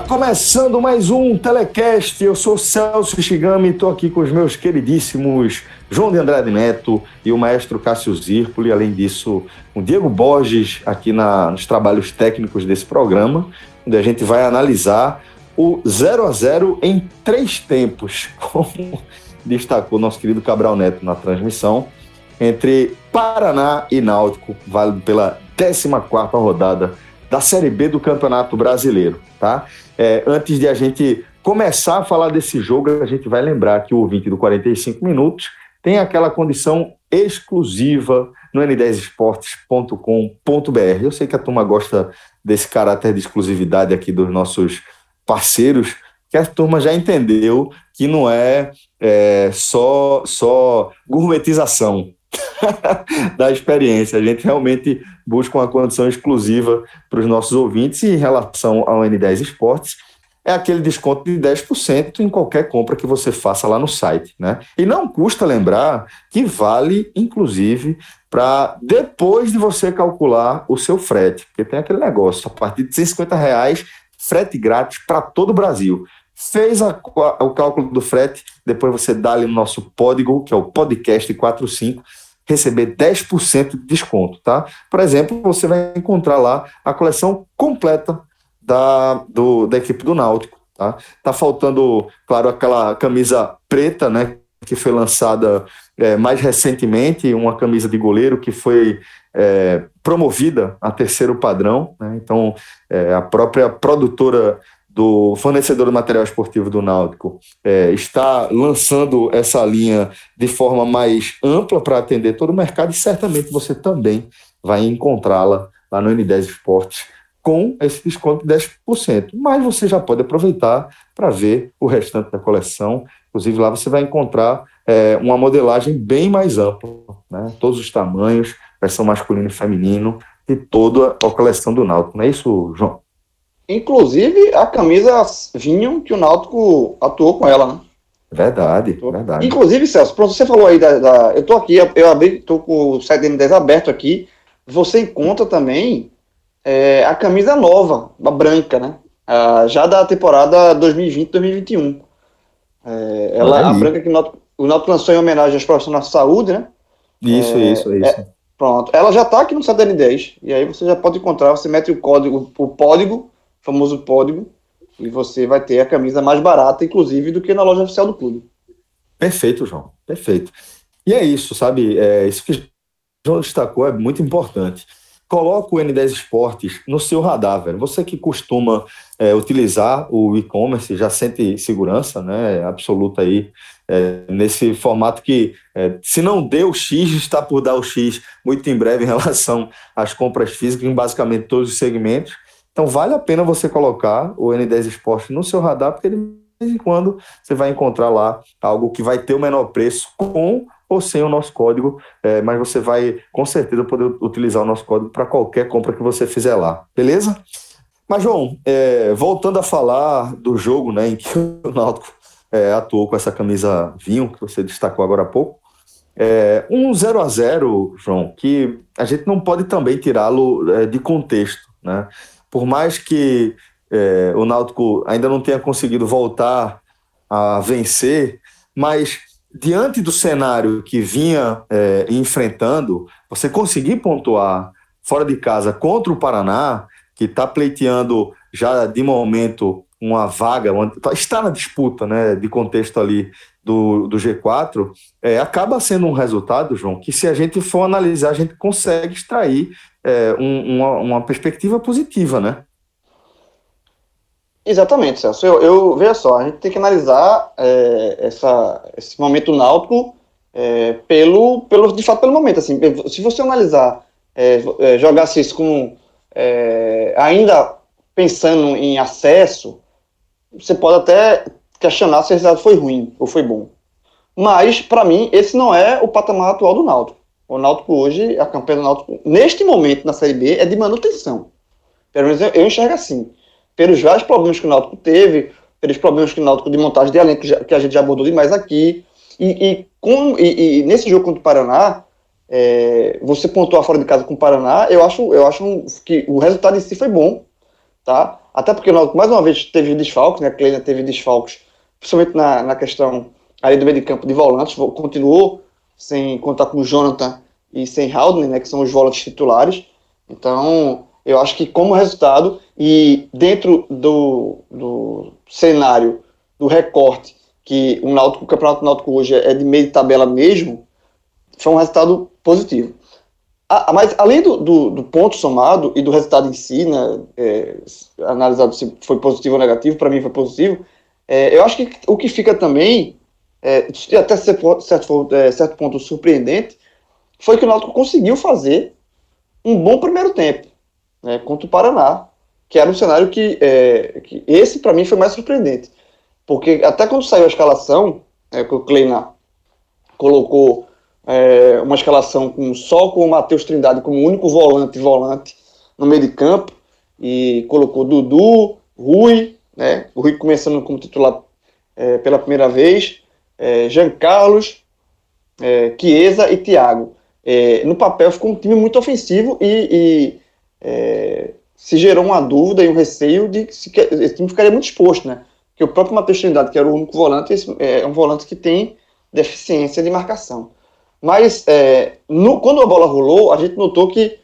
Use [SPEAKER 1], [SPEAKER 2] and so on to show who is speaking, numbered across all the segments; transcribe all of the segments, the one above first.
[SPEAKER 1] Começando mais um Telecast. Eu sou Celso Shigami estou aqui com os meus queridíssimos João de Andrade Neto e o maestro Cássio Zirpoli. Além disso, o Diego Borges aqui na, nos trabalhos técnicos desse programa, onde a gente vai analisar o 0 a 0 em três tempos, como destacou nosso querido Cabral Neto na transmissão, entre Paraná e Náutico, válido pela 14ª rodada da Série B do Campeonato Brasileiro, tá? É, antes de a gente começar a falar desse jogo, a gente vai lembrar que o ouvinte do 45 Minutos tem aquela condição exclusiva no n10esportes.com.br. Eu sei que a turma gosta desse caráter de exclusividade aqui dos nossos parceiros, que a turma já entendeu que não é, é só, só gourmetização, da experiência. A gente realmente busca uma condição exclusiva para os nossos ouvintes e em relação ao N10 Esportes, é aquele desconto de 10% em qualquer compra que você faça lá no site. Né? E não custa lembrar que vale, inclusive, para depois de você calcular o seu frete, porque tem aquele negócio, a partir de 150 reais, frete grátis para todo o Brasil. Fez a, o cálculo do frete, depois você dá ali no nosso código, que é o podcast 45, receber 10% de desconto, tá? Por exemplo, você vai encontrar lá a coleção completa da, do, da equipe do Náutico, tá? Tá faltando, claro, aquela camisa preta, né? Que foi lançada é, mais recentemente, uma camisa de goleiro que foi é, promovida a terceiro padrão, né? Então, é, a própria produtora do fornecedor do material esportivo do Náutico é, está lançando essa linha de forma mais ampla para atender todo o mercado e certamente você também vai encontrá-la lá no N10 Esportes com esse desconto de 10%. Mas você já pode aproveitar para ver o restante da coleção. Inclusive, lá você vai encontrar é, uma modelagem bem mais ampla, né? todos os tamanhos, versão masculino e feminino, e toda a coleção do Náutico. Não é isso, João?
[SPEAKER 2] Inclusive, a camisa vinho que o Náutico atuou com ela, né?
[SPEAKER 1] Verdade, verdade.
[SPEAKER 2] Inclusive, Celso, pronto, você falou aí da, da, Eu tô aqui, eu abri, tô com o site N10 aberto aqui. Você encontra também é, a camisa nova, a branca, né? Ah, já da temporada 2020-2021. É, ela, a branca que o Náutico, o Náutico lançou em homenagem aos profissionais de saúde, né?
[SPEAKER 1] Isso, é, isso, isso. É,
[SPEAKER 2] pronto. Ela já tá aqui no site N10. E aí você já pode encontrar, você mete o código, o código famoso código, e você vai ter a camisa mais barata, inclusive, do que na loja oficial do clube.
[SPEAKER 1] Perfeito, João. Perfeito. E é isso, sabe? É, isso que o João destacou é muito importante. Coloca o N10 Esportes no seu radar, velho. Você que costuma é, utilizar o e-commerce já sente segurança né, absoluta aí é, nesse formato que, é, se não deu o X, está por dar o X muito em breve em relação às compras físicas em basicamente todos os segmentos. Então vale a pena você colocar o N10 Esporte no seu radar, porque de vez em quando você vai encontrar lá algo que vai ter o menor preço com ou sem o nosso código, é, mas você vai com certeza poder utilizar o nosso código para qualquer compra que você fizer lá, beleza? Mas, João, é, voltando a falar do jogo né, em que o Náutico é, atuou com essa camisa vinho, que você destacou agora há pouco, é, um 0 a 0 João, que a gente não pode também tirá-lo é, de contexto, né? Por mais que é, o Náutico ainda não tenha conseguido voltar a vencer, mas diante do cenário que vinha é, enfrentando, você conseguir pontuar fora de casa contra o Paraná, que está pleiteando já de momento uma vaga, uma, está na disputa né, de contexto ali do, do G4, é, acaba sendo um resultado, João, que se a gente for analisar, a gente consegue extrair é, um, uma, uma perspectiva positiva, né?
[SPEAKER 2] Exatamente, Celso. Eu, eu veja só, a gente tem que analisar é, essa, esse momento náutico é, pelo, pelo, de fato, pelo momento. Assim, se você analisar, é, é jogasse isso com é, ainda pensando em acesso, você pode até questionar se o resultado foi ruim ou foi bom. Mas, para mim, esse não é o patamar atual do Náutico. O Náutico hoje, a campanha do Náutico, neste momento na Série B, é de manutenção. Pelo menos eu, eu enxergo assim. Pelos vários problemas que o Náutico teve, pelos problemas que o Náutico de montagem de elenco que a gente já abordou demais aqui, e, e, com, e, e nesse jogo contra o Paraná, é, você pontuar fora de casa com o Paraná, eu acho, eu acho que o resultado em si foi bom, tá? Até porque o Náutico, mais uma vez, teve desfalques, né? A Kleina teve desfalques, principalmente na, na questão ali do meio de campo de volantes, continuou sem contar com Jonathan e sem Haldane, né? Que são os volantes titulares. Então, eu acho que como resultado, e dentro do, do cenário do recorte, que o, Náutico, o Campeonato Náutico hoje é de meio de tabela mesmo, foi um resultado positivo. Ah, mas além do, do, do, ponto somado e do resultado em si, né, é, analisado se foi positivo ou negativo, para mim foi positivo, é, eu acho que o que fica também, é, até certo, é, certo ponto surpreendente, foi que o Náutico conseguiu fazer um bom primeiro tempo né, contra o Paraná, que era um cenário que, é, que esse para mim foi mais surpreendente, porque até quando saiu a escalação, é, que o Kleina colocou é, uma escalação com, só com o Matheus Trindade como único volante volante no meio de campo e colocou Dudu, Rui, né? O Rui começando como titular é, pela primeira vez, é, Jean Carlos, é, Chiesa e Thiago. É, no papel ficou um time muito ofensivo e, e é, se gerou uma dúvida e um receio de que esse time ficaria muito exposto, né? Porque o próprio Matheus Trindade, que era o único volante, é um volante que tem deficiência de marcação. Mas é, no, quando a bola rolou, a gente notou que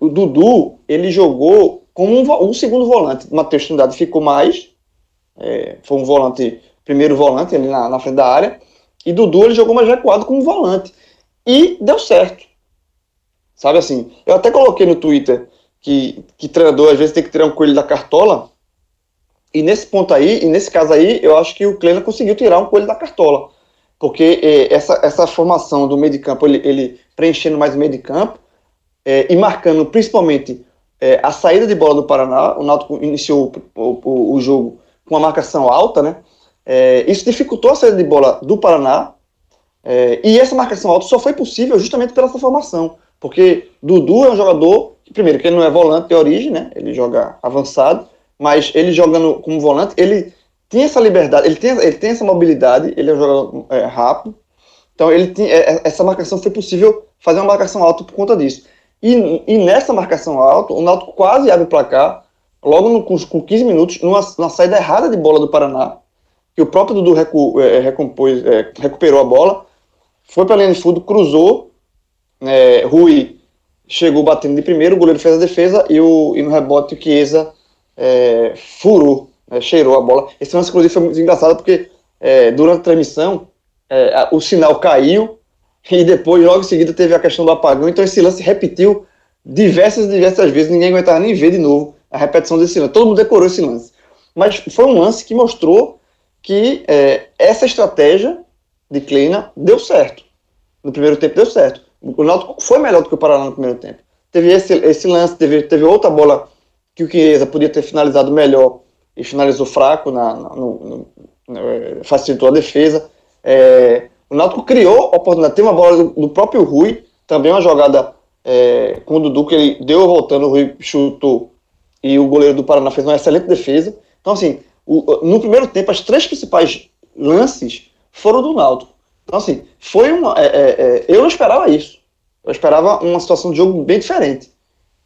[SPEAKER 2] o Dudu ele jogou como um, um segundo volante. Matheus Trindade ficou mais, é, foi um volante, primeiro volante ali na, na, frente da área, e Dudu ele jogou mais recuado como volante. E deu certo. Sabe assim, eu até coloquei no Twitter que, que treinador às vezes tem que tirar um coelho da cartola, e nesse ponto aí, e nesse caso aí, eu acho que o Kleina conseguiu tirar um coelho da cartola porque é, essa, essa formação do meio de campo, ele, ele preenchendo mais o meio de campo é, e marcando principalmente é, a saída de bola do Paraná, o Náutico iniciou o, o, o jogo com uma marcação alta, né? É, isso dificultou a saída de bola do Paraná é, e essa marcação alta só foi possível justamente pela essa formação, porque Dudu é um jogador primeiro, que ele não é volante de origem, né? Ele joga avançado, mas ele jogando como volante, ele tinha essa liberdade, ele tem, ele tem essa mobilidade, ele é um jogador é, rápido, então ele tinha, é, é, essa marcação foi possível fazer uma marcação alta por conta disso. E, e nessa marcação alta, o Náutico quase abre o placar, logo no, com 15 minutos, numa, numa saída errada de bola do Paraná, que o próprio Dudu recu, é, recompôs, é, recuperou a bola, foi para a linha de fundo, cruzou, é, Rui chegou batendo de primeiro, o goleiro fez a defesa e, o, e no rebote o Chiesa é, furou é, cheirou a bola. Esse lance, inclusive, foi muito engraçado porque é, durante a transmissão é, o sinal caiu e depois, logo em seguida, teve a questão do apagão. Então, esse lance repetiu diversas diversas vezes. Ninguém aguentava nem ver de novo a repetição desse lance. Todo mundo decorou esse lance. Mas foi um lance que mostrou que é, essa estratégia de Kleina deu certo. No primeiro tempo deu certo. O Náutico foi melhor do que o Paraná no primeiro tempo. Teve esse, esse lance, teve, teve outra bola que o Chiesa podia ter finalizado melhor e finalizou fraco, na, na no, no, é, facilitou a defesa. É, o Náutico criou oportunidade, tem uma bola do, do, próprio Rui, também uma jogada é, com o Dudu, que ele deu voltando, o Rui chutou e o goleiro do Paraná fez uma excelente defesa. Então, assim, o, no primeiro tempo, as três principais lances foram do Náutico. Então, assim, foi uma. É, é, é eu não esperava isso. Eu esperava uma situação de jogo bem diferente.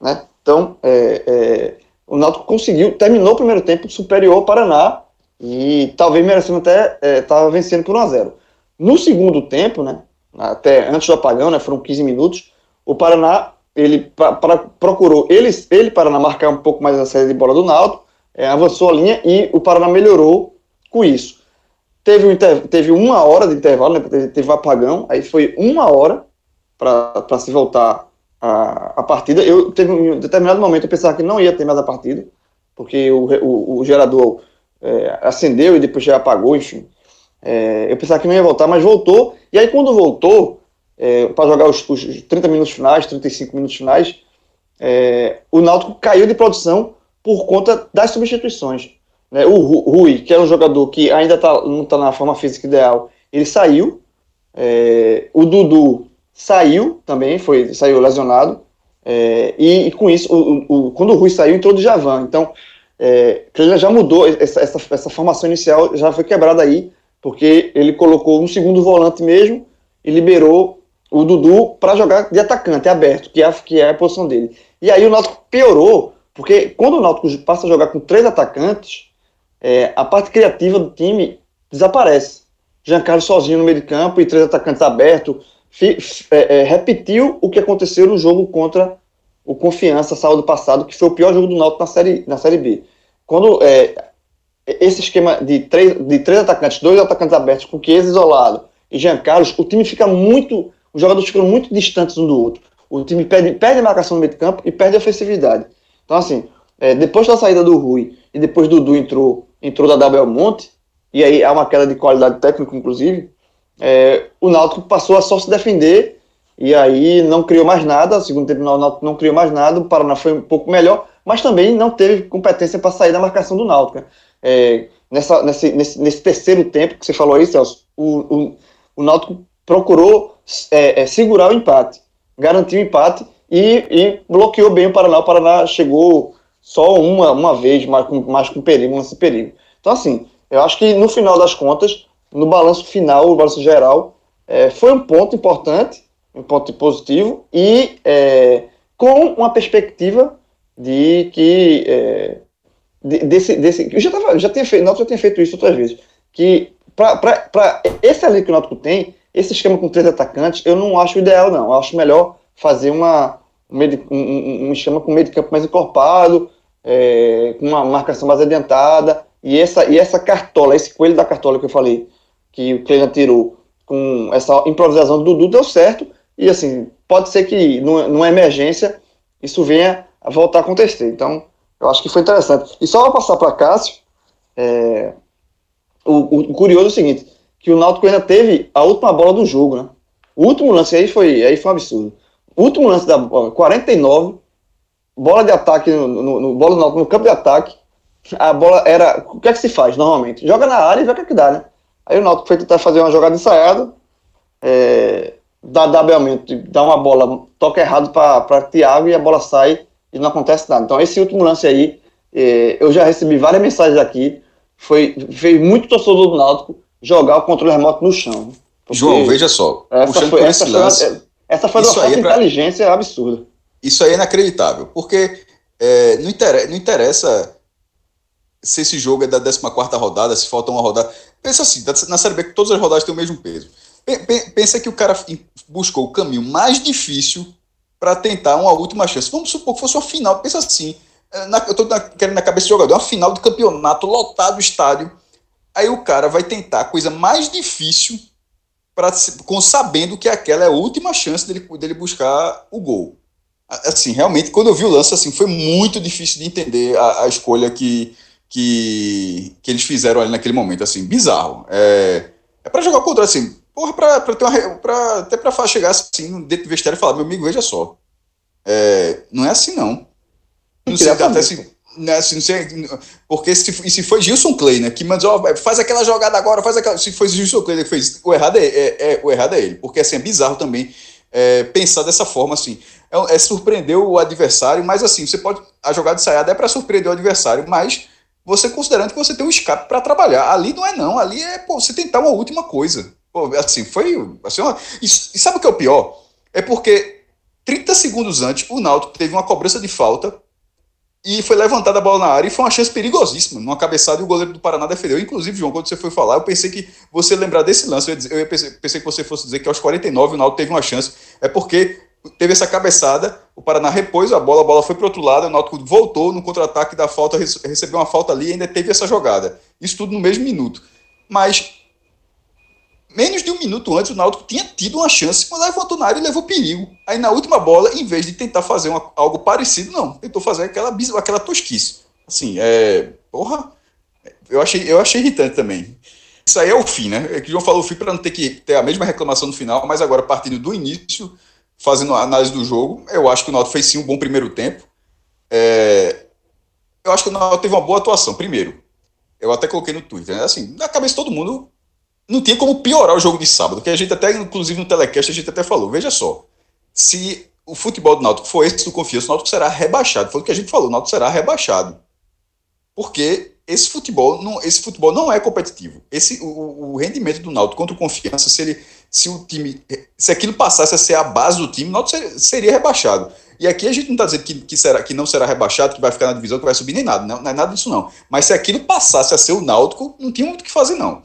[SPEAKER 2] Né? Então, é, o Náutico conseguiu, terminou o primeiro tempo superior ao Paraná e talvez merecendo até estava é, vencendo por 1 a 0. No segundo tempo, né, até antes do apagão, né, foram 15 minutos, o Paraná ele pra, pra, procurou ele, ele Paraná marcar um pouco mais a série de bola do Náutico, é, avançou a linha e o Paraná melhorou com isso. Teve, um teve uma hora de intervalo, né, teve, teve apagão, aí foi uma hora para se voltar a, a partida. Eu teve um determinado momento eu pensava que não ia ter mais a partida, porque o, o, o gerador é, acendeu e depois já apagou, enfim. É, eu pensava que não ia voltar, mas voltou. E aí quando voltou, é, para jogar os, os 30 minutos finais, 35 minutos finais, é, o Náutico caiu de produção por conta das substituições. Né? O Rui, que era um jogador que ainda tá, não está na forma física ideal, ele saiu. É, o Dudu saiu também, foi, saiu lesionado. É, e, e, com isso, o, o, quando o Rui saiu, entrou o Javan. Então, é, já mudou, essa, essa, essa, formação inicial já foi quebrada aí, porque ele colocou um segundo volante mesmo e liberou o Dudu para jogar de atacante, aberto, que é, que é a posição dele. E aí o Náutico piorou, porque quando o Náutico passa a jogar com três atacantes, é, a parte criativa do time desaparece. Giancarlo sozinho no meio de campo e três atacantes abertos, é, é, repetiu o que aconteceu no jogo contra o Confiança sábado passado, que foi o pior jogo do Náutico na Série, na série B. Quando é, esse esquema de três, de três atacantes, dois atacantes abertos, com Chiesa isolado e Jean Carlos, o time fica muito, os jogadores ficam muito distantes um do outro. O time perde, perde marcação no meio de campo e perde a ofensividade. Então, assim, é, depois da saída do Rui e depois Dudu entrou, entrou da Dabel Monte, e aí há uma queda de qualidade técnica, inclusive, é, o Náutico passou a só se defender e aí não criou mais nada. Segundo tempo, o Náutico não criou mais nada. O Paraná foi um pouco melhor, mas também não teve competência para sair da marcação do Náutico. É, nessa, nesse, nesse, nesse, terceiro tempo que você falou aí, Celso, o, o, o Náutico procurou é, é, segurar o empate, garantiu o empate e, e, bloqueou bem o Paraná. O Paraná chegou só uma, uma vez, mais com, mais com perigo, nesse perigo. Então, assim, eu acho que no final das contas, no balanço final, o balanço geral, é, foi um ponto importante, um ponto positivo, e é, com uma perspectiva de que. É, de, desse, desse, eu já, tava, já tinha feito, Náutico já tinha feito isso outras vezes, que para esse elenco que o Náutico tem, esse esquema com três atacantes, eu não acho ideal, não. Eu acho melhor fazer uma, um, um, um esquema com meio de campo mais encorpado, é, com uma marcação mais adiantada, e essa, e essa cartola, esse coelho da cartola que eu falei, que o Cleiton tirou com essa improvisação do Dudu deu certo. E assim, pode ser que numa emergência isso venha a voltar a acontecer. Então, eu acho que foi interessante. E só para passar para Cássio, é, o, o, curioso é o seguinte, que o Náutico ainda teve a última bola do jogo, né? O último lance aí foi, aí foi um absurdo. Último lance da bola, 49, bola de ataque no, no, no, bola no, no campo de ataque, a bola era. O que é que se faz normalmente? Joga na área e vê o que, é que dá, né? Aí o Náutico foi tentar fazer uma jogada ensaiada, é, dá, dá belmente, dá uma bola, toca errado para Thiago e a bola sai e não acontece nada. Então esse último lance aí, é, eu já recebi várias mensagens aqui, foi, fez muito torcedor do Náutico jogar o controle remoto no chão.
[SPEAKER 3] João, veja só,
[SPEAKER 2] essa foi, essa foi, lance, essa foi uma falta de inteligência absurda.
[SPEAKER 3] Isso aí é inacreditável, porque é, não, interessa, não interessa se esse jogo é da 14 rodada, se falta uma rodada. Pensa assim, na Série B que todas as rodadas têm o mesmo peso. Pensa que o cara buscou o caminho mais difícil para tentar uma última chance. Vamos supor que fosse uma final. Pensa assim, eh, na, eu estou querendo na cabeça do jogador, uma final de campeonato, lotado o estádio. Aí o cara vai tentar a coisa mais difícil para com sabendo que aquela é a última chance dele, dele buscar o gol. Assim, realmente, quando eu vi o lance, assim, foi muito difícil de entender a, a escolha que, que, que eles fizeram ali naquele momento, assim, bizarro. É, é para jogar contra, assim, porra, pra, pra ter uma, pra, até pra chegar assim, dentro do vestiário e falar, meu amigo, veja só, é, não é assim não. Não sei, até assim, né, assim, sei, porque se, se foi Gilson Clay, né, que mandou, faz aquela jogada agora, faz aquela, se foi Gilson Clay que fez, o errado é, é, é o errado é ele, porque assim, é bizarro também é, pensar dessa forma, assim, é, é surpreender o adversário, mas assim, você pode, a jogada ensaiada é para surpreender o adversário, mas você considerando que você tem um escape para trabalhar. Ali não é não, ali é pô, você tentar uma última coisa. Pô, assim, foi. Assim, uma... e, e sabe o que é o pior? É porque 30 segundos antes, o Náutico teve uma cobrança de falta e foi levantada a bola na área e foi uma chance perigosíssima, numa cabeçada e o goleiro do Paraná defendeu. Inclusive, João, quando você foi falar, eu pensei que você lembrar desse lance, eu, dizer, eu pensei, pensei, que você fosse dizer que aos 49 o Náutico teve uma chance. É porque teve essa cabeçada, o Paraná repôs a bola, a bola foi para outro lado, o Náutico voltou no contra-ataque da falta, recebeu uma falta ali e ainda teve essa jogada. Isso tudo no mesmo minuto. Mas menos de um minuto antes, o Náutico tinha tido uma chance, mas levantou na área e levou perigo. Aí na última bola, em vez de tentar fazer uma, algo parecido, não, tentou fazer aquela, aquela tosquice. Assim, é. Porra, eu achei, eu achei irritante também. Isso aí é o fim, né? É que o João falou o fim para não ter que ter a mesma reclamação no final, mas agora partindo do início, fazendo a análise do jogo, eu acho que o Náutico fez sim um bom primeiro tempo. É, eu acho que o Náutico teve uma boa atuação, primeiro. Eu até coloquei no Twitter, né? assim, na cabeça de todo mundo, não tinha como piorar o jogo de sábado, que a gente até, inclusive no telecast, a gente até falou, veja só, se o futebol do Náutico for esse do Confiança, o Náutico será rebaixado. Foi o que a gente falou, o Náutico será rebaixado. Porque esse futebol não, esse futebol não é competitivo. Esse, o, o rendimento do Náutico contra o Confiança, se, ele, se o time, se aquilo passasse a ser a base do time, o Náutico seria, seria rebaixado. E aqui a gente não está dizendo que, que, será, que não será rebaixado, que vai ficar na divisão, que vai subir nem nada. Não, não é nada disso, não. Mas se aquilo passasse a ser o Náutico, não tinha muito o que fazer, não.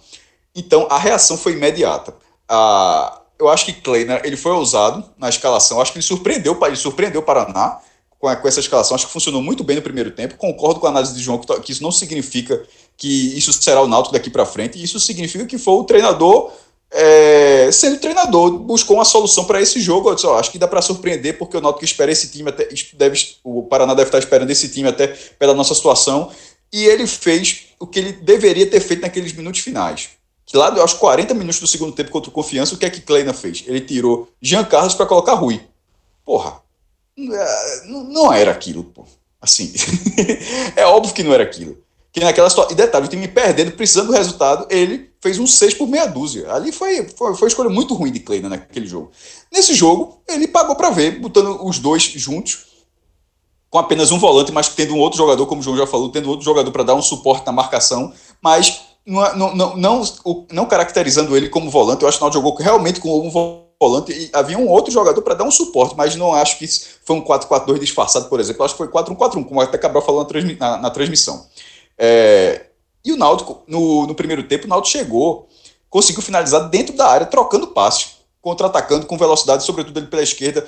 [SPEAKER 3] Então a reação foi imediata. Ah, eu acho que Kleiner ele foi ousado na escalação. Acho que ele surpreendeu, ele surpreendeu o Paraná com, essa escalação. Acho que funcionou muito bem no primeiro tempo. Concordo com a análise de João que, que isso não significa que isso será o Náutico daqui para frente. Isso significa que foi o treinador é, sendo treinador, buscou uma solução para esse jogo. Eu disse, ó, acho que dá para surpreender, porque o Náutico espera esse time até. Deve, o Paraná deve estar esperando esse time até pela nossa situação. E ele fez o que ele deveria ter feito naqueles minutos finais. Lá aos 40 minutos do segundo tempo contra o Confiança, o que é que Kleina fez? Ele tirou Jean Carlos para colocar Rui. Porra, não era aquilo, pô. Assim, é óbvio que não era aquilo que naquela situação. E detalhe, o time perdendo, precisando do resultado, ele fez um 6 por meia dúzia. Ali foi, foi, foi uma escolha muito ruim de Kleina naquele jogo. Nesse jogo, ele pagou para ver, botando os dois juntos, com apenas um volante, mas tendo um outro jogador, como o João já falou, tendo outro jogador para dar um suporte na marcação, mas não, não, não, não, não caracterizando ele como volante. Eu acho que o jogou realmente com um volante e havia um outro jogador para dar um suporte, mas não acho que foi um 4-4-2 disfarçado, por exemplo. Acho que foi 4-1-4-1, como até Cabral falou na, na, na transmissão. É, e o Náutico, no, no primeiro tempo, o Náutico chegou, conseguiu finalizar dentro da área, trocando passe, contra-atacando com velocidade, sobretudo ele pela esquerda,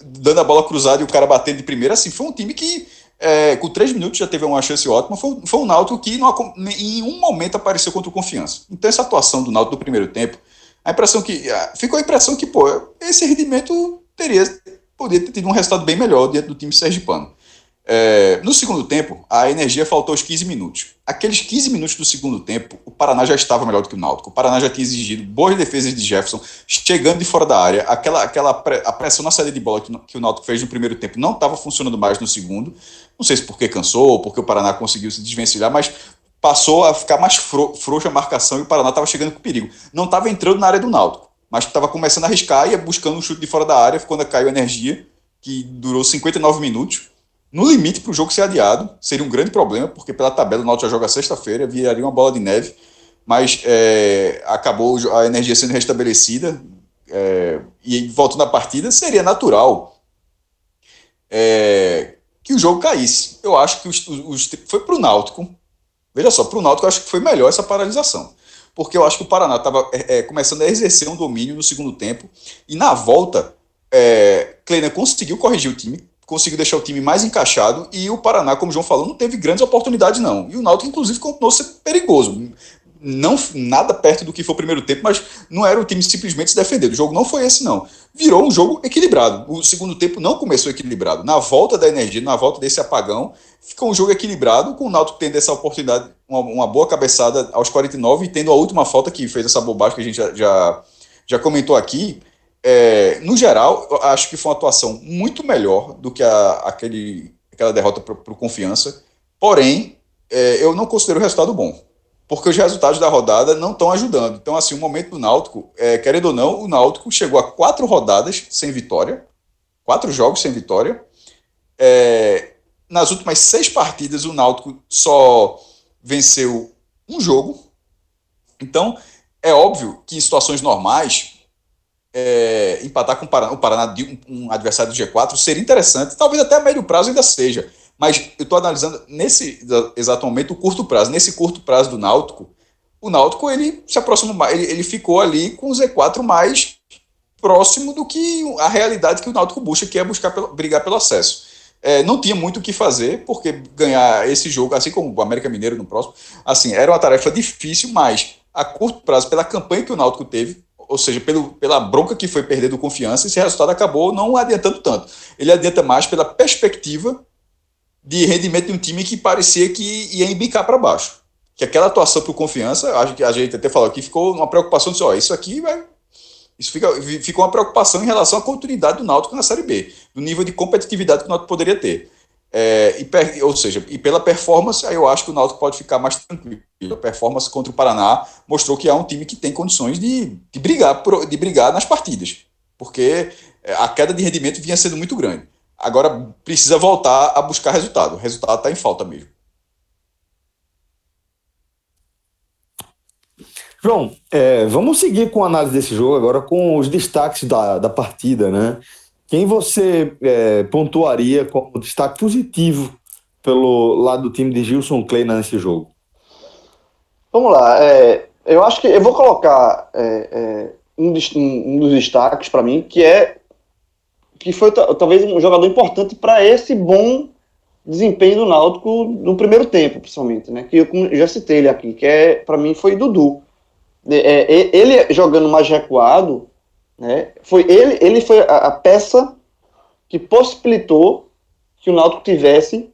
[SPEAKER 3] dando a bola cruzada e o cara batendo de primeira. Assim, foi um time que, é, com três minutos, já teve uma chance ótima. Foi, foi um Náutico que não, em um momento apareceu contra o Confiança. Então, essa atuação do Náutico no primeiro tempo, a impressão que. Ficou a impressão que, pô, esse rendimento teria, poderia ter tido um resultado bem melhor diante do time sergipano. É, no segundo tempo, a energia faltou os 15 minutos. Aqueles 15 minutos do segundo tempo, o Paraná já estava melhor do que o Náutico. O Paraná já tinha exigido boas defesas de Jefferson, chegando de fora da área. Aquela, aquela a pressão na saída de bola que, que o Náutico fez no primeiro tempo não estava funcionando mais no segundo. Não sei se porque cansou, ou porque o Paraná conseguiu se desvencilhar, mas passou a ficar mais fro, frouxa a marcação e o Paraná estava chegando com perigo. Não estava entrando na área do Náutico, mas estava começando a arriscar e buscando um chute de fora da área quando caiu a energia, que durou 59 minutos no limite para o jogo ser adiado, seria um grande problema, porque pela tabela o Náutico já joga sexta-feira, viraria uma bola de neve, mas é, acabou a energia sendo restabelecida é, e voltando à partida, seria natural é, que o jogo caísse. Eu acho que os, os, foi para o Náutico, veja só, para o Náutico eu acho que foi melhor essa paralisação, porque eu acho que o Paraná estava é, é, começando a exercer um domínio no segundo tempo, e na volta, é, Kleiner conseguiu corrigir o time, conseguiu deixar o time mais encaixado e o Paraná, como o João falou, não teve grandes oportunidades não. E o Náutico inclusive continuou ser perigoso. Não nada perto do que foi o primeiro tempo, mas não era o time simplesmente se defender. O jogo não foi esse não. Virou um jogo equilibrado. O segundo tempo não começou equilibrado. Na volta da energia, na volta desse apagão, ficou um jogo equilibrado, com o Náutico tendo essa oportunidade, uma, uma boa cabeçada aos 49 e tendo a última falta que fez essa bobagem que a gente já, já, já comentou aqui é, no geral, eu acho que foi uma atuação muito melhor do que a, aquele, aquela derrota para o Confiança. Porém, é, eu não considero o resultado bom, porque os resultados da rodada não estão ajudando. Então, assim, o momento do Náutico, é, querendo ou não, o Náutico chegou a quatro rodadas sem vitória, quatro jogos sem vitória. É, nas últimas seis partidas, o Náutico só venceu um jogo. Então, é óbvio que em situações normais é, empatar com o Paraná, de um, um, adversário do G4 seria interessante, talvez até a médio prazo ainda seja. Mas eu estou analisando nesse exato momento o curto prazo. Nesse curto prazo do Náutico, o Náutico ele se aproxima mais, ele, ele ficou ali com o Z4 mais próximo do que a realidade que o Náutico busca, que é buscar pelo, brigar pelo acesso. É, não tinha muito o que fazer, porque ganhar esse jogo, assim como o América Mineiro no próximo, assim, era uma tarefa difícil, mas a curto prazo, pela campanha que o Náutico teve, ou seja, pelo, pela bronca que foi perder do confiança, esse resultado acabou não adiantando tanto. Ele adianta mais pela perspectiva de rendimento de um time que parecia que ia embicar para baixo. Que aquela atuação para confiança, acho que a gente até falou aqui, ficou uma preocupação de ó, isso aqui vai. Isso fica, ficou uma preocupação em relação à continuidade do Náutico na Série B, do nível de competitividade que o Náutico poderia ter. É, e, ou seja, e pela performance, aí eu acho que o Náutico pode ficar mais tranquilo. A performance contra o Paraná mostrou que é um time que tem condições de, de, brigar, de brigar nas partidas, porque é, a queda de rendimento vinha sendo muito grande. Agora precisa voltar a buscar resultado. O resultado está em falta mesmo.
[SPEAKER 1] João, é, vamos seguir com a análise desse jogo agora com os destaques da, da partida, né? Quem você é, pontuaria como destaque positivo pelo lado do time de Gilson Kleina nesse jogo?
[SPEAKER 2] Vamos lá. É, eu acho que eu vou colocar é, é um, um, dos destaques para mim, que é que foi talvez um jogador importante para esse bom desempenho do Náutico no primeiro tempo, principalmente, né? Que eu já citei ele aqui, que é para mim foi Dudu. É, é, ele jogando mais recuado, né, foi ele, ele foi a, a, peça que possibilitou que o Náutico tivesse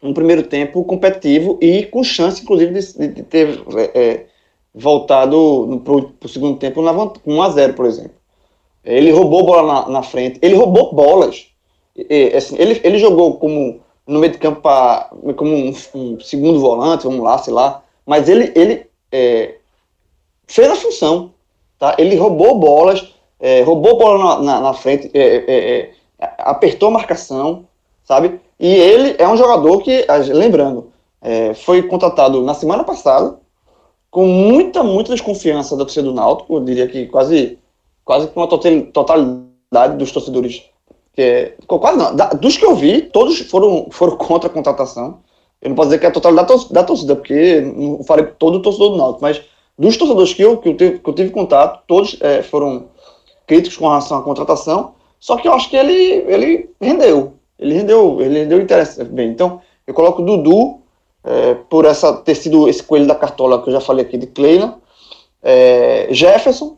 [SPEAKER 2] um primeiro tempo competitivo e com chance, inclusive, de, de ter é, é voltado para o segundo tempo na, com 1 a 0 por exemplo. Ele roubou bola na, na frente, ele roubou bolas. E, assim, ele, ele jogou como no meio de campo pra, como um, um, segundo volante, vamos lá, sei lá. Mas ele, ele é, fez a função. Tá? Ele roubou bolas, é, roubou bola na, na, na frente, é, é, é, apertou a marcação, sabe? E ele é um jogador que, lembrando, é, foi contratado na semana passada, com muita, muita desconfiança da torcida do Náutico, eu diria que quase, quase com a totalidade dos torcedores, que quase não, da, dos que eu vi, todos foram, foram contra a contratação. Eu não posso dizer que é a totalidade da torcida, porque não falei todo o torcedor do Náutico, mas dos torcedores que eu, que eu, tive, que eu tive contato, todos é, foram críticos com relação à contratação, só que eu acho que ele, ele rendeu. Ele rendeu, ele rendeu interessante. Bem, então, eu coloco o Dudu, é, por essa, ter sido esse coelho da cartola que eu já falei aqui de Kleina. É, Jefferson,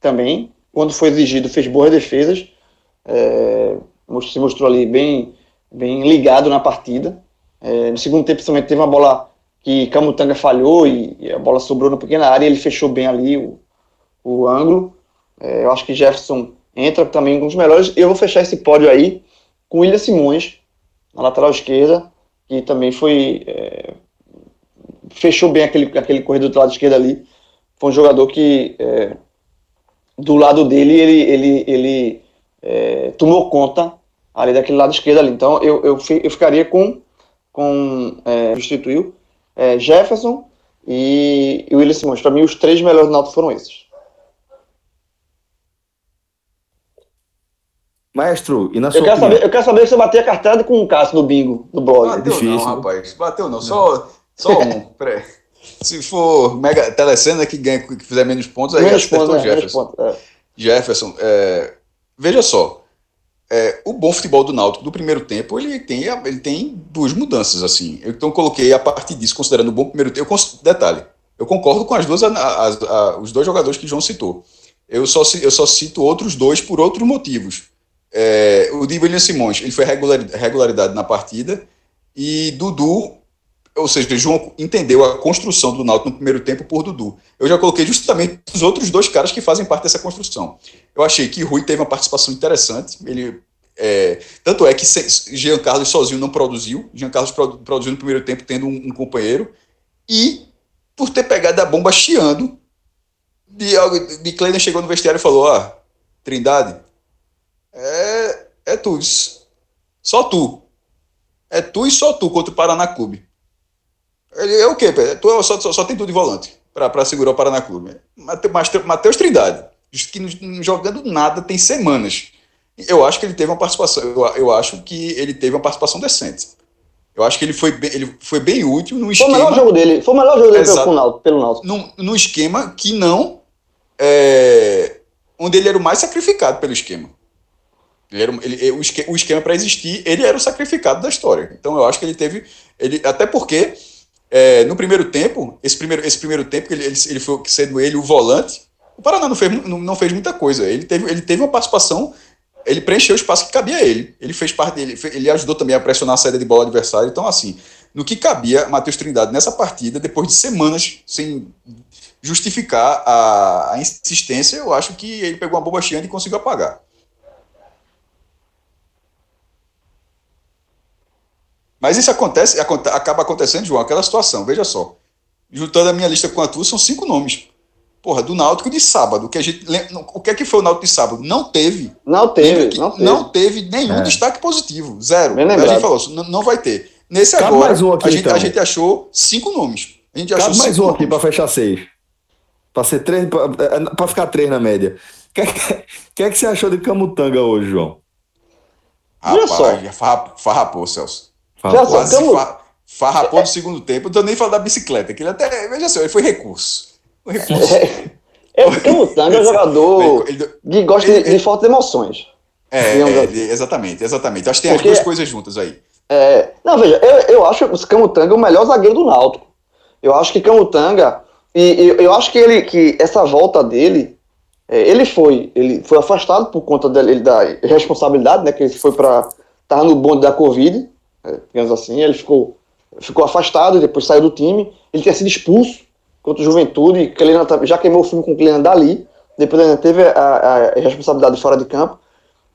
[SPEAKER 2] também, quando foi exigido, fez boas defesas. É, se mostrou ali bem, bem ligado na partida. É, no segundo tempo, principalmente, teve uma bola que Camutanga falhou e, a bola sobrou na pequena área ele fechou bem ali o, o ângulo. É, eu acho que Jefferson entra também um dos melhores. Eu vou fechar esse pódio aí com William Simões, na lateral esquerda, que também foi. É, fechou bem aquele, aquele corredor do lado esquerdo ali. Foi um jogador que, é, do lado dele, ele, ele, ele é, tomou conta ali daquele lado esquerdo ali. Então eu, eu, eu ficaria com. com é, substituiu é, Jefferson e, e William Simões. Para mim, os três melhores do foram esses.
[SPEAKER 1] Maestro, e na
[SPEAKER 2] sua eu quero, saber, eu quero saber se você bateu a carteira com o Cássio do bingo, do blog.
[SPEAKER 3] Bateu é difícil. não, rapaz. Bateu não. Só, só um. Peraí. Se for Mega Telecena que, ganha, que fizer menos pontos, aí menos pontos, Jefferson. Pontos, é. Jefferson, é, veja só. É, o bom futebol do Náutico do primeiro tempo, ele tem, ele tem duas mudanças, assim. Eu, então coloquei a partir disso, considerando o bom primeiro tempo. Eu, detalhe, eu concordo com as duas, as, as, os dois jogadores que João citou. Eu só, eu só cito outros dois por outros motivos. É, o de William Simões, ele foi regularidade na partida, e Dudu, ou seja, João entendeu a construção do Náutico no primeiro tempo por Dudu. Eu já coloquei justamente os outros dois caras que fazem parte dessa construção. Eu achei que Rui teve uma participação interessante, ele é, tanto é que Jean Carlos sozinho não produziu, Jean Carlos produziu no primeiro tempo tendo um, um companheiro, e por ter pegado a bomba chiando, de, de chegou no vestiário e falou, ah, Trindade, é, é tu. Só tu. É tu e só tu contra o Paraná Clube. Ele é o quê? Tu só, só, só tem tudo de volante para segurar o Paraná Clube. Matheus Trindade, que jogando nada tem semanas. Eu acho que ele teve uma participação. Eu, eu acho que ele teve uma participação decente. Eu acho que ele foi bem, ele foi bem útil no esquema.
[SPEAKER 2] Foi o melhor jogo dele. Foi o melhor jogo dele pelo, pelo Náutico.
[SPEAKER 3] No, no esquema que não. É, onde ele era o mais sacrificado pelo esquema. Ele era, ele, o, esquema, para existir, ele era o sacrificado da história. Então eu acho que ele teve. Ele, até porque é, no primeiro tempo, esse primeiro, esse primeiro tempo, que ele, ele, ele foi sendo ele o volante, o Paraná não fez, não, não fez muita coisa. Ele teve, ele teve uma participação, ele preencheu o espaço que cabia a ele. Ele fez parte dele, ele ajudou também a pressionar a saída de bola adversária. Então, assim, no que cabia Matheus Trindade nessa partida, depois de semanas sem justificar a, a insistência, eu acho que ele pegou uma boba cheia e conseguiu apagar. Mas isso acontece, acaba acontecendo, João, aquela situação, veja só. Juntando a minha lista com a tua, são cinco nomes. Porra, do Náutico de sábado. Que a gente, o que é que foi o Náutico de sábado? Não teve.
[SPEAKER 2] Não teve. Não teve,
[SPEAKER 3] não teve nenhum é. destaque positivo. Zero. A gente falou, não, não vai ter. Nesse Cabe agora, um aqui, a, gente, então. a gente achou cinco nomes. A gente
[SPEAKER 1] Cabe mais um aqui para fechar seis. Para ser três, para ficar três na média. O que, que, é que você achou de Camutanga hoje, João?
[SPEAKER 3] Rapaz, farrapou, Celso. Farrapou. Quase Camu... farrapou é, no segundo tempo. Não tô nem falando da bicicleta, que ele até. Veja só, ele foi recurso. Foi recurso.
[SPEAKER 2] É, é, o Camutanga é um jogador ele, que gosta ele, de, de fortes emoções.
[SPEAKER 3] É, é assim. exatamente, exatamente. Acho que tem Porque, as duas coisas juntas aí.
[SPEAKER 2] É, não, veja, eu, eu acho o Camutanga o melhor zagueiro do Náutico. Eu acho que Camutanga, e eu, eu acho que ele que essa volta dele, é, ele foi, ele foi afastado por conta dele, da responsabilidade, né, que ele foi para estar no bonde da Covid, é, digamos assim, ele ficou, ficou afastado depois saiu do time. Ele tinha sido expulso contra o Juventude, já queimou o filme com o Cleina dali, depois ainda teve a, a, responsabilidade fora de campo.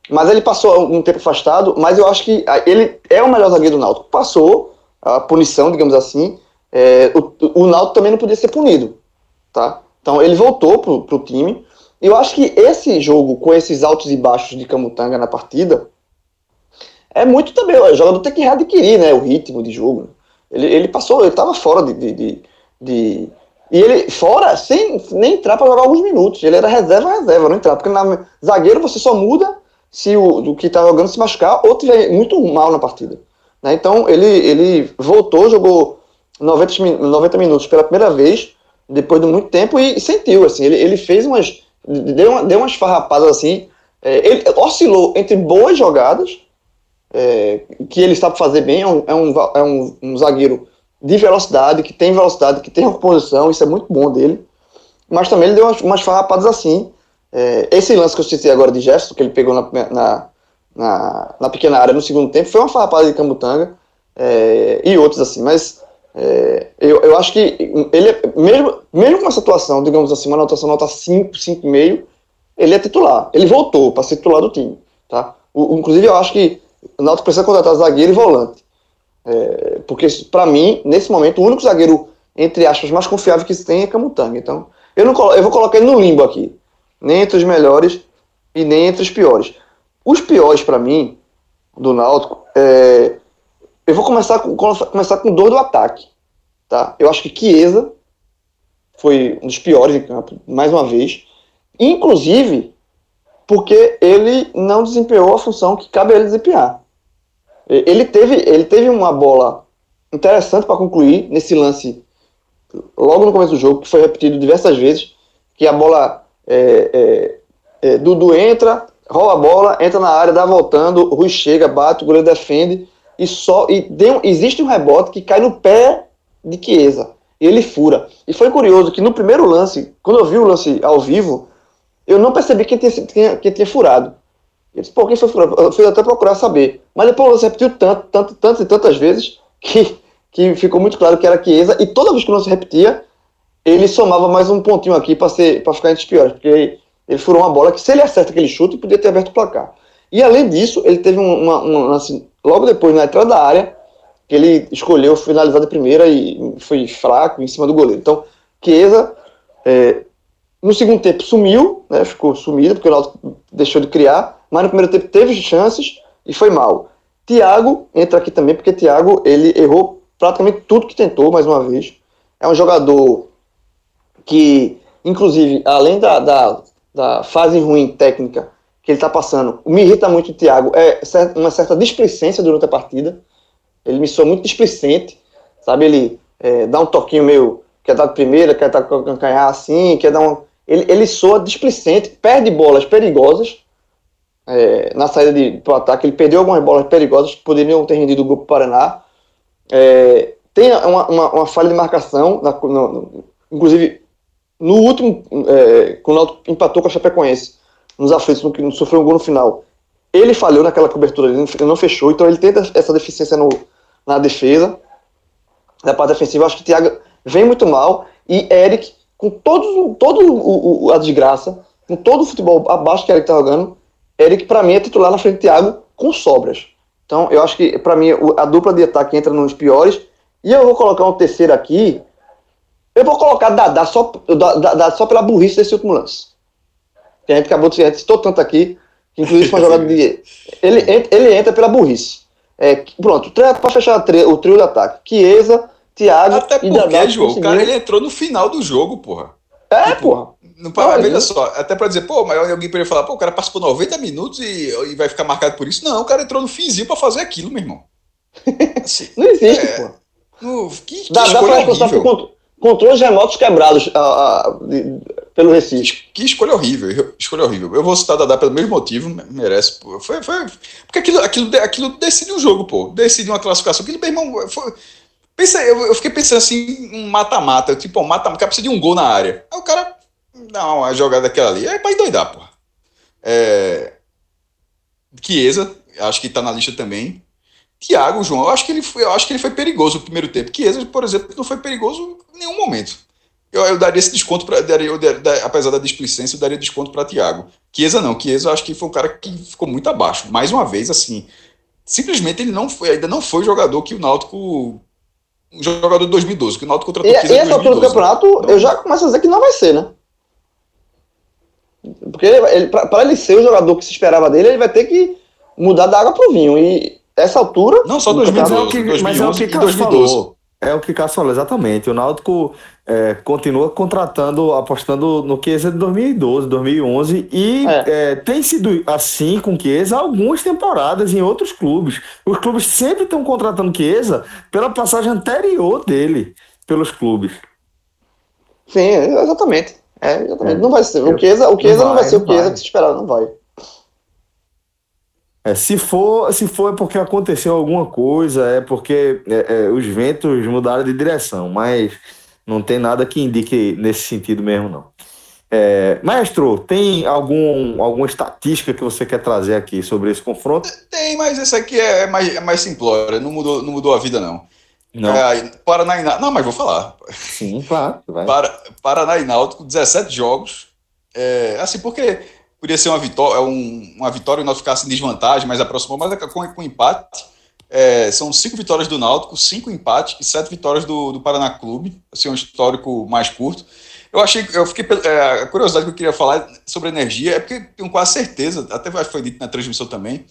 [SPEAKER 2] Mas ele passou um tempo afastado, mas eu acho que ele é o melhor zagueiro do Náutico. Passou a punição, digamos assim. É, o, o Náutico também não podia ser punido, tá? Então ele voltou pro, pro time. E eu acho que esse jogo, com esses altos e baixos de Camutanga na partida, é muito também. O jogador tem que readquirir né, o ritmo de jogo. Ele, ele passou, ele estava fora de, de, de, de, E ele, fora, sem nem entrar para jogar alguns minutos. Ele era reserva, reserva, não entrar. Porque na zagueiro você só muda se o do que está jogando se machucar ou tiver muito mal na partida. Né? Então ele, ele voltou, jogou 90, 90 minutos pela primeira vez, depois de muito tempo, e, sentiu. assim Ele, ele fez umas. Deu, uma, deu umas farrapadas assim. É, ele oscilou entre boas jogadas é, que ele sabe fazer bem, é, um, é, um, é um, um, zagueiro de velocidade, que tem velocidade, que tem reposição, isso é muito bom dele. Mas também ele deu umas, umas farrapadas assim. É, esse lance que eu citei agora de gesto, que ele pegou na, na, na, na pequena área no segundo tempo, foi uma farrapada de Cambutanga é, e outros assim, mas é, eu, eu acho que ele, mesmo, mesmo com essa atuação, digamos assim, uma anotação nota 5, 5,5, ele é titular. Ele voltou para ser titular do time. Tá? O, inclusive, eu acho que o Náutico precisa contratar zagueiro e volante. É, porque, para mim, nesse momento, o único zagueiro, entre aspas, mais confiável que se tem é Camutanga. Então, eu, não, eu vou colocar ele no limbo aqui. Nem entre os melhores e nem entre os piores. Os piores, para mim, do Náutico, é, eu vou começar com, começar com dor do ataque. Tá? Eu acho que Chiesa foi um dos piores em campo, mais uma vez. Inclusive, porque ele não desempenhou a função que cabe a ele desempenhar. Ele teve, ele teve uma bola interessante para concluir nesse lance logo no começo do jogo, que foi repetido diversas vezes, que a bola é, é, é, Dudu entra, rola a bola, entra na área, dá voltando, Rui chega, bate, o goleiro defende e só e existe um rebote que cai no pé de Chiesa e ele fura. E foi curioso que no primeiro lance, quando eu vi o lance ao vivo, eu não percebi quem tinha, quem, quem tinha furado. Eu disse, pô, quem foi furado? Eu fui até procurar saber. Mas depois você repetiu tanto, tanto, tantas e tantas vezes que, que ficou muito claro que era Chiesa. E toda vez que não se repetia, ele somava mais um pontinho aqui para ficar entre os piores. Porque ele furou uma bola que, se ele acerta aquele chute, podia ter aberto o placar. E além disso, ele teve uma, uma assim, logo depois, na entrada da área, que ele escolheu finalizar de primeira e foi fraco em cima do goleiro. Então, Chiesa é, no segundo tempo sumiu, né, ficou sumido, porque o Náutico deixou de criar, mas no primeiro tempo teve chances e foi mal. Thiago entra aqui também, porque Thiago ele errou praticamente tudo que tentou, mais uma vez. É um jogador que, inclusive, além da, da, da fase ruim técnica que ele está passando, me irrita muito o Thiago, é uma certa displicência durante a partida. Ele me soa muito displicente, sabe? Ele é, dá um toquinho meio, quer dar de primeira, quer dar com o canhar assim, quer dar um ele, ele soa displicente, perde bolas perigosas é, na saída de, ataque. Ele perdeu algumas bolas perigosas que poderiam ter rendido o grupo Paraná. É, tem uma, uma, uma falha de marcação, na, no, no, inclusive no último, é, quando o empatou com a Chapecoense, nos aflitos, no, no, sofreu um gol no final. Ele falhou naquela cobertura, ele não, não fechou, então ele tem essa deficiência no, na defesa, na parte defensiva. Acho que o Thiago vem muito mal e Eric, com todo, todo o, o, a desgraça, com todo o futebol abaixo que Eric tá jogando, Eric, para mim, é titular na frente do Thiago com sobras. Então, eu acho que, para mim, a dupla de ataque entra nos piores. E eu vou colocar um terceiro aqui. Eu vou colocar Dadá só, Dadá só pela burrice desse último lance. Que a gente acabou de citar tanto aqui, que inclusive foi uma jogada de. Ele, ele entra pela burrice. É, pronto, para fechar o trio de ataque. Chiesa, Thiago
[SPEAKER 3] Até porque. João, o cara ele entrou no final do jogo, porra.
[SPEAKER 2] É, tipo, porra.
[SPEAKER 3] Não, não, veja só, até para dizer, pô, mas alguém poderia falar, pô, o cara participou 90 minutos e, e vai ficar marcado por isso. Não, o cara entrou no finzinho para fazer aquilo, meu irmão.
[SPEAKER 2] Assim, não existe, é, pô.
[SPEAKER 3] No, que, que
[SPEAKER 2] dá, dá pra por controles remotos quebrados uh, uh, de, pelo Recife.
[SPEAKER 3] Que, que, escolha horrível, escolha horrível. Eu vou citar Dadá pelo mesmo motivo, merece. Pô. Foi, foi, porque aquilo, aquilo, aquilo decide um jogo, pô. Decide uma classificação. Aquilo, meu irmão, foi, Pensa, eu, eu, fiquei pensando assim, um mata-mata, tipo, um mata-mata, precisa de um gol na área. Aí o cara dá uma jogada daquela ali, é pra endoidar, pô. É... Chiesa, acho que tá na lista também. Thiago, João, eu acho que ele foi, eu acho que ele foi perigoso no primeiro tempo. Chiesa, por exemplo, não foi perigoso em nenhum momento. Eu, eu daria esse desconto para apesar da displicência, eu daria desconto para Thiago. Chiesa não, Chiesa eu acho que foi um cara que ficou muito abaixo. Mais uma vez, assim, simplesmente ele não foi, ainda não foi jogador que o Náutico um jogador de 2012, que o Náutico contratou
[SPEAKER 2] e, Chiesa e essa altura do campeonato, então, eu já começo a dizer que não vai ser, né? Porque ele, para ele ser o jogador que se esperava dele, ele vai ter que mudar da água pro vinho. E essa altura.
[SPEAKER 3] Não só 2012, é que, 2011 mas é o que 2012. Falou.
[SPEAKER 1] É o que Cássio falou, exatamente. O Náutico é, continua contratando, apostando no Chiesa de 2012, 2011 e é. É, tem sido assim com Chiesa algumas temporadas em outros clubes. Os clubes sempre estão contratando Chiesa pela passagem anterior dele pelos clubes.
[SPEAKER 2] Sim, exatamente. É, exatamente. Não vai ser. O Chiesa, o Chiesa não, vai, não vai ser o Chiesa que se esperava, não vai.
[SPEAKER 1] É, se for, se for é porque aconteceu alguma coisa, é porque é, é, os ventos mudaram de direção, mas não tem nada que indique nesse sentido mesmo, não. É, maestro, tem algum, alguma estatística que você quer trazer aqui sobre esse confronto?
[SPEAKER 3] Tem, mas esse aqui é mais, é mais simplório, não mudou, não mudou a vida, não.
[SPEAKER 1] Não.
[SPEAKER 3] É, Paraná e Não, mas vou falar.
[SPEAKER 1] Sim, claro.
[SPEAKER 3] Vai. Para, Paraná e Náutico, 17 jogos. É, assim, porque podia ser uma vitória, é um, uma vitória e Náutico ficasse em desvantagem, mas aproximou, mas com, com empate. É, são cinco vitórias do Náutico, cinco empates e sete vitórias do, do Paraná Clube, assim, um histórico mais curto. Eu achei, eu fiquei, é, a curiosidade que eu queria falar sobre energia é porque tenho quase certeza, até foi dito na transmissão também,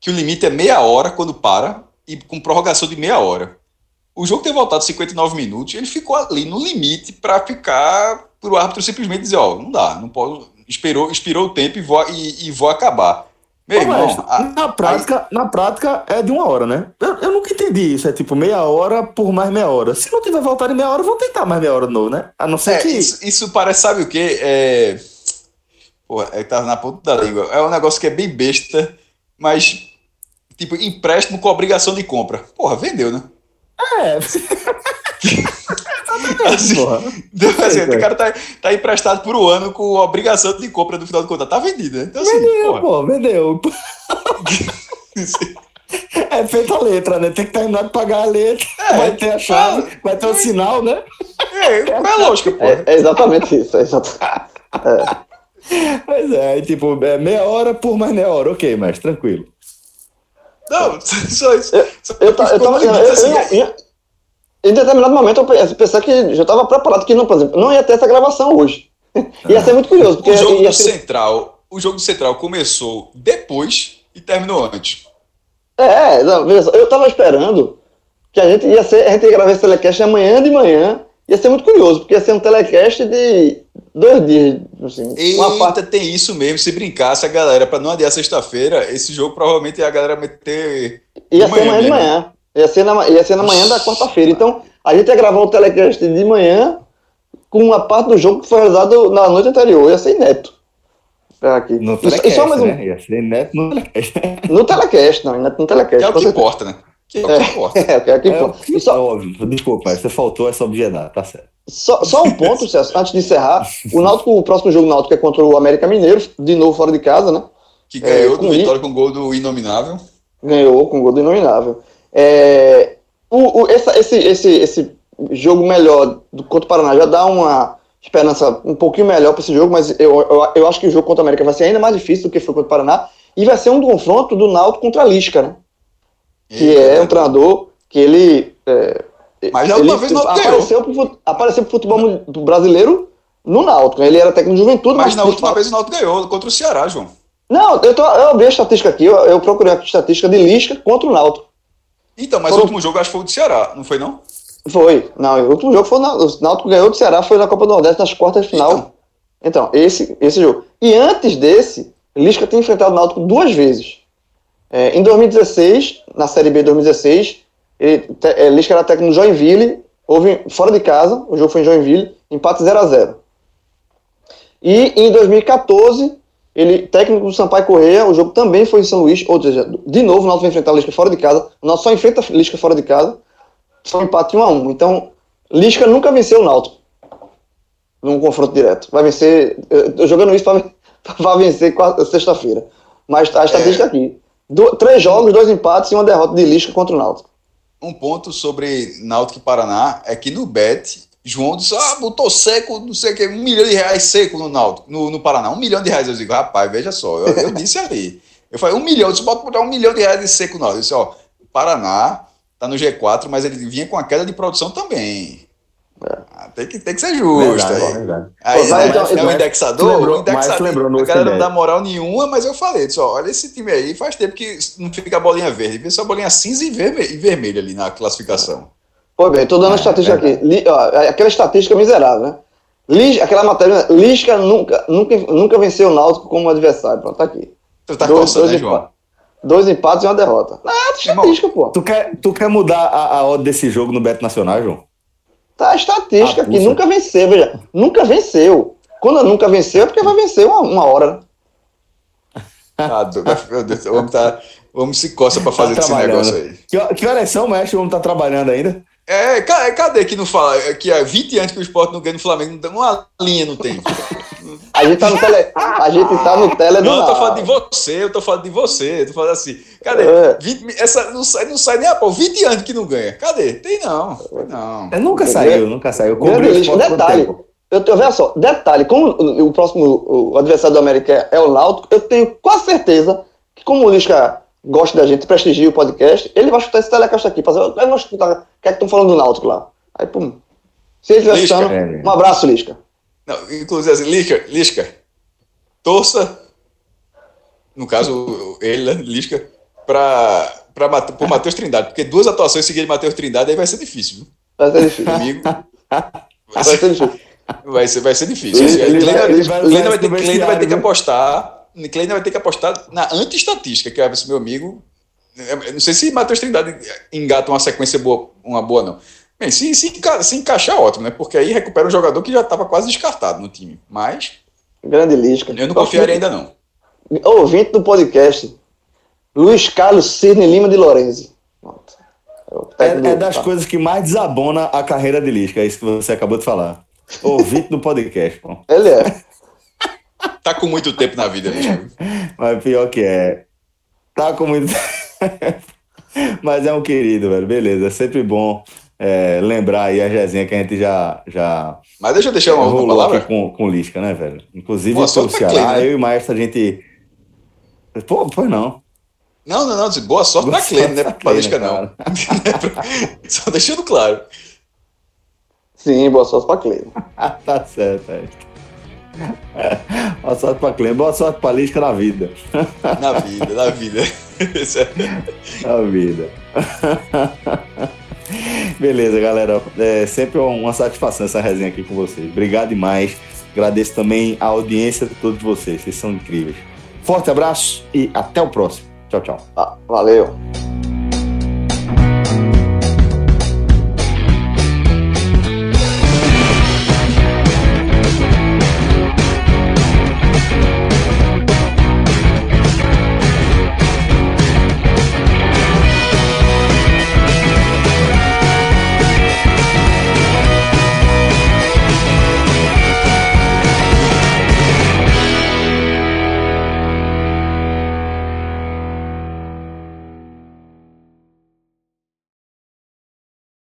[SPEAKER 3] que o limite é meia hora quando para e com prorrogação de meia hora. O jogo ter voltado 59 minutos, ele ficou ali no limite para ficar para o árbitro simplesmente dizer, ó, não dá, não pode, esperou, expirou o tempo e vou, e, e vou acabar.
[SPEAKER 1] Meu irmão, a, na, prática, aí... na prática é de uma hora, né? Eu, eu, nunca entendi isso. É tipo meia hora por mais meia hora. Se não tiver voltado em meia hora, vão tentar mais meia hora de novo, né? A não ser
[SPEAKER 3] é,
[SPEAKER 1] que.
[SPEAKER 3] Isso, isso, parece, sabe o quê? É. Porra, é que tava na ponta da língua. É um negócio que é bem besta, mas. Tipo, empréstimo com obrigação de compra. Porra, vendeu, né?
[SPEAKER 1] É.
[SPEAKER 3] Assim, assim, o cara tá, tá emprestado por um ano com obrigação de compra no final do contrato. Tá vendido, né?
[SPEAKER 1] Então, assim, vendeu, porra. pô, vendeu. é feita a letra, né? Tem que terminar de pagar a letra. É, vai ter a chave, é, vai ter o um sinal, né?
[SPEAKER 3] É, é a lógica, pô?
[SPEAKER 2] É, é exatamente isso. É exatamente.
[SPEAKER 1] É. Pois é, tipo, é meia hora por mais meia hora. Ok, mas tranquilo.
[SPEAKER 3] Não, só isso.
[SPEAKER 2] Eu, eu, eu, tava, eu, assim, eu, em determinado momento eu pensei que já estava preparado que não, por exemplo, não ia ter essa gravação hoje. ia ser muito curioso. Porque
[SPEAKER 3] o jogo
[SPEAKER 2] ia
[SPEAKER 3] ser... central, o jogo central começou depois e terminou antes.
[SPEAKER 2] É, não, eu estava esperando que a gente ia ser, a gente ia gravar esse telecast amanhã de manhã. Ia ser muito curioso, porque ia ser um telecast de dois dias. Assim,
[SPEAKER 3] Eita, uma parte... tem isso mesmo. Se brincasse a galera, para não adiar sexta-feira, esse jogo provavelmente ia a galera meter.
[SPEAKER 2] Ia ser amanhã de manhã. Ia ser na, ia ser na manhã da quarta-feira. Então, a gente ia gravar o telecast de manhã com uma parte do jogo que foi realizado na noite anterior. Ia ser neto.
[SPEAKER 1] Aqui. No telecast, e só mais um... né? Ia ser neto no telecast.
[SPEAKER 2] no telecast, não, neto no telecast.
[SPEAKER 3] Que é o que importa, né? Que é o que importa.
[SPEAKER 2] É, é, o que
[SPEAKER 1] É,
[SPEAKER 2] importa. só,
[SPEAKER 1] óbvio, desculpa, você faltou essa obviedade, tá certo.
[SPEAKER 2] Só, só um ponto, Celso, antes de encerrar. O Náutico, o próximo jogo do Náutico é contra o América Mineiro, de novo fora de casa, né?
[SPEAKER 3] Que ganhou
[SPEAKER 2] É, com
[SPEAKER 3] do Vitória com gol do Inominável.
[SPEAKER 2] Ganhou com gol do Inominável. É, o, o- essa- esse, esse, esse jogo melhor do, contra o Paraná já dá uma esperança um pouquinho melhor para esse jogo, mas eu, eu, eu acho que o jogo contra o América vai ser ainda mais difícil do que foi contra o Paraná. E vai ser um confronto do Náutico contra a Lisca, né? Que é um treinador que ele. é,
[SPEAKER 3] Mas já
[SPEAKER 2] ele
[SPEAKER 3] vez o Náutico ganhou.
[SPEAKER 2] apareceu pro, apareceu pro futebol brasileiro no Náutico. né? Ele era técnico de juventude,
[SPEAKER 3] Mas na
[SPEAKER 2] no
[SPEAKER 3] última vez o Náutico ganhou contra o Ceará, João.
[SPEAKER 2] Não, eu, tô, eu abri a estatística aqui, eu, eu procurei a estatística de Lisca contra o Náutico.
[SPEAKER 3] Então, mas
[SPEAKER 2] Foram-
[SPEAKER 3] o último jogo acho que foi o do Ceará, não foi não?
[SPEAKER 2] Foi. Não, o último jogo foi na, o Náutico ganhou do Ceará, foi na Copa do Nordeste nas quartas de final. Então, esse, esse jogo. E antes desse, Lisca tem enfrentado o Náutico duas vezes. É, em 2016, na Série B de 2016, ele, te, é, Lisca era técnico no Joinville, houve fora de casa, o jogo foi em Joinville, empate 0 a 0 E em 2014, ele, técnico do Sampaio Correia, o jogo também foi em São Luís, ou seja, de novo o Náutico vai enfrentar o Lisca fora de casa, o Náutico só enfrenta Lisca fora de casa, foi um empate 1 a 1 Então, Lisca nunca venceu o Náutico num confronto direto. Vai vencer, eu jogando isso para vencer sexta-feira. Mas a estatística aqui: do- três jogos, dois empates e uma derrota de Lisca contra o Náutico.
[SPEAKER 3] Um ponto sobre Náutico e Paraná é que no Bet, João disse, ah, botou seco, não sei o que, um milhão de reais seco no Náutico, no, no Paraná. Um milhão de reais. Eu digo, rapaz, veja só, eu, eu disse ali. Eu falei, um milhão, eu disse, bota botar um milhão de reais de seco no Náutico. Eu disse, ó, Paraná tá no G4, mas ele vinha com a queda de produção também. Ah, tem, que, tem que ser justo
[SPEAKER 1] Verdade,
[SPEAKER 3] aí.
[SPEAKER 1] verdade.
[SPEAKER 3] Aí,
[SPEAKER 2] Pô,
[SPEAKER 3] né,
[SPEAKER 2] então,
[SPEAKER 3] é
[SPEAKER 2] então,
[SPEAKER 3] um indexador,
[SPEAKER 1] lembrou-
[SPEAKER 3] o indexador
[SPEAKER 1] lembrou no
[SPEAKER 3] a galera não dá moral nenhuma, mas eu falei, disse, ó, olha esse time aí, faz tempo que não fica a bolinha verde, vê só a bolinha cinza e vermelha, e vermelha ali na classificação.
[SPEAKER 2] Pois bem, tô dando a
[SPEAKER 1] É,
[SPEAKER 2] estatística
[SPEAKER 1] verdade.
[SPEAKER 2] aqui. Li- ó, aquela estatística miserável, né? Lis- aquela matéria, Lisca nunca, nunca, nunca venceu o Náutico como adversário. Pronto, tá aqui.
[SPEAKER 3] Tu tá
[SPEAKER 2] Dois-
[SPEAKER 3] coçando, né,
[SPEAKER 2] dois
[SPEAKER 3] João?
[SPEAKER 2] empa- Dois empates e uma derrota. Ah, estatística, pô.
[SPEAKER 1] Tu quer, tu quer mudar a, a odd desse jogo no Beto Nacional, João?
[SPEAKER 2] Tá a estatística
[SPEAKER 1] Ah,
[SPEAKER 2] aqui,
[SPEAKER 1] puxa.
[SPEAKER 2] nunca venceu, veja. Nunca venceu. Quando nunca venceu, é porque vai vencer uma, uma hora, né?
[SPEAKER 3] Ah, do- meu Deus, o homem tá. O homem se coça pra fazer
[SPEAKER 1] Tá
[SPEAKER 3] esse negócio aí.
[SPEAKER 1] Que, que horas são, mestre? O homem tá trabalhando ainda?
[SPEAKER 3] É, ca- cadê que não fala? É Que há 20 anos que o esporte não ganha no Flamengo, não uma linha não tem.
[SPEAKER 2] A gente tá no tele, a gente tá no tele
[SPEAKER 3] Não, eu tô falando de você, eu tô falando de você, eu tô falando assim. Cadê?
[SPEAKER 2] É.
[SPEAKER 3] 20 mi- essa não sai, não sai nem a pau. 20 anos que não ganha. Cadê? Tem não. Não.
[SPEAKER 1] É, nunca saiu, nunca saiu. Cobriu
[SPEAKER 2] Detalhe, eu, eu, veja só, detalhe, como o, o próximo o adversário do América é o Náutico, eu tenho quase certeza que como o Lisca gosta da gente, prestigia o podcast, ele vai chutar esse telecast aqui, fazer, eu vou escutar, o que é que estão falando do Náutico lá? Aí, pum. Se ele estiver escutando,
[SPEAKER 1] é.
[SPEAKER 2] um abraço, Lisca.
[SPEAKER 3] Não, inclusive assim, Lisca, Lisca, torça, no caso, ele, né, Lisca, pra, pra, pro Matheus Trindade, porque duas atuações seguidas de Matheus Trindade aí vai ser difícil, viu?
[SPEAKER 2] Vai ser difícil.
[SPEAKER 3] Amigo, vai
[SPEAKER 2] Vai
[SPEAKER 3] ser,
[SPEAKER 2] difícil.
[SPEAKER 3] vai ser, vai ser difícil.
[SPEAKER 1] Ele- vai- ele
[SPEAKER 3] ter, vai que
[SPEAKER 1] viu?
[SPEAKER 3] apostar, Kleina vai ter que apostar na anti-estatística, que é esse meu amigo. eu Não sei se Matheus Trindade engata uma sequência boa, uma boa, não. Bem, se, se, se encaixar, ótimo, né? Porque aí recupera um jogador que já estava quase descartado no time. Mas
[SPEAKER 2] Grande Lisca.
[SPEAKER 3] eu não confiaria ainda, não.
[SPEAKER 2] Ouvinte do podcast, Luiz Carlos Cirne Lima de Lorenzi. Pronto. É,
[SPEAKER 1] É, é das
[SPEAKER 2] tá.
[SPEAKER 1] coisas que mais desabona a carreira de Lisca, é isso que você acabou de falar. Ouvinte do podcast, pô.
[SPEAKER 2] Ele é.
[SPEAKER 3] Tá com muito tempo na vida, bicho.
[SPEAKER 1] Mas pior que é. Tá com muito. Mas é um querido, velho. Beleza. É sempre bom é, lembrar aí a resenha que a gente já, já
[SPEAKER 3] Mas deixa eu deixar uma
[SPEAKER 1] rolou
[SPEAKER 3] palavra.
[SPEAKER 1] com, com o Lisca, né, velho? Inclusive
[SPEAKER 3] Boa sorte pra
[SPEAKER 1] Ceará,
[SPEAKER 3] Kleina, né?
[SPEAKER 1] eu e o Maestro, a gente. Pô, pois não.
[SPEAKER 3] Não, não, não. Boa sorte
[SPEAKER 1] Boa
[SPEAKER 3] pra
[SPEAKER 1] sorte
[SPEAKER 3] né?
[SPEAKER 1] pra
[SPEAKER 3] Lisca, não. Só deixando claro.
[SPEAKER 2] Sim, boa sorte pra Cleide.
[SPEAKER 1] tá certo, é. Boa sorte pra Kleina, boa sorte pra Lisca na vida.
[SPEAKER 3] Na vida, na vida.
[SPEAKER 1] Na vida. Beleza, galera. É sempre uma satisfação essa resenha aqui com vocês. Obrigado demais. Agradeço também a audiência de todos vocês. Vocês são incríveis. Forte abraço e até o próximo. Tchau, tchau.
[SPEAKER 2] Ah, valeu.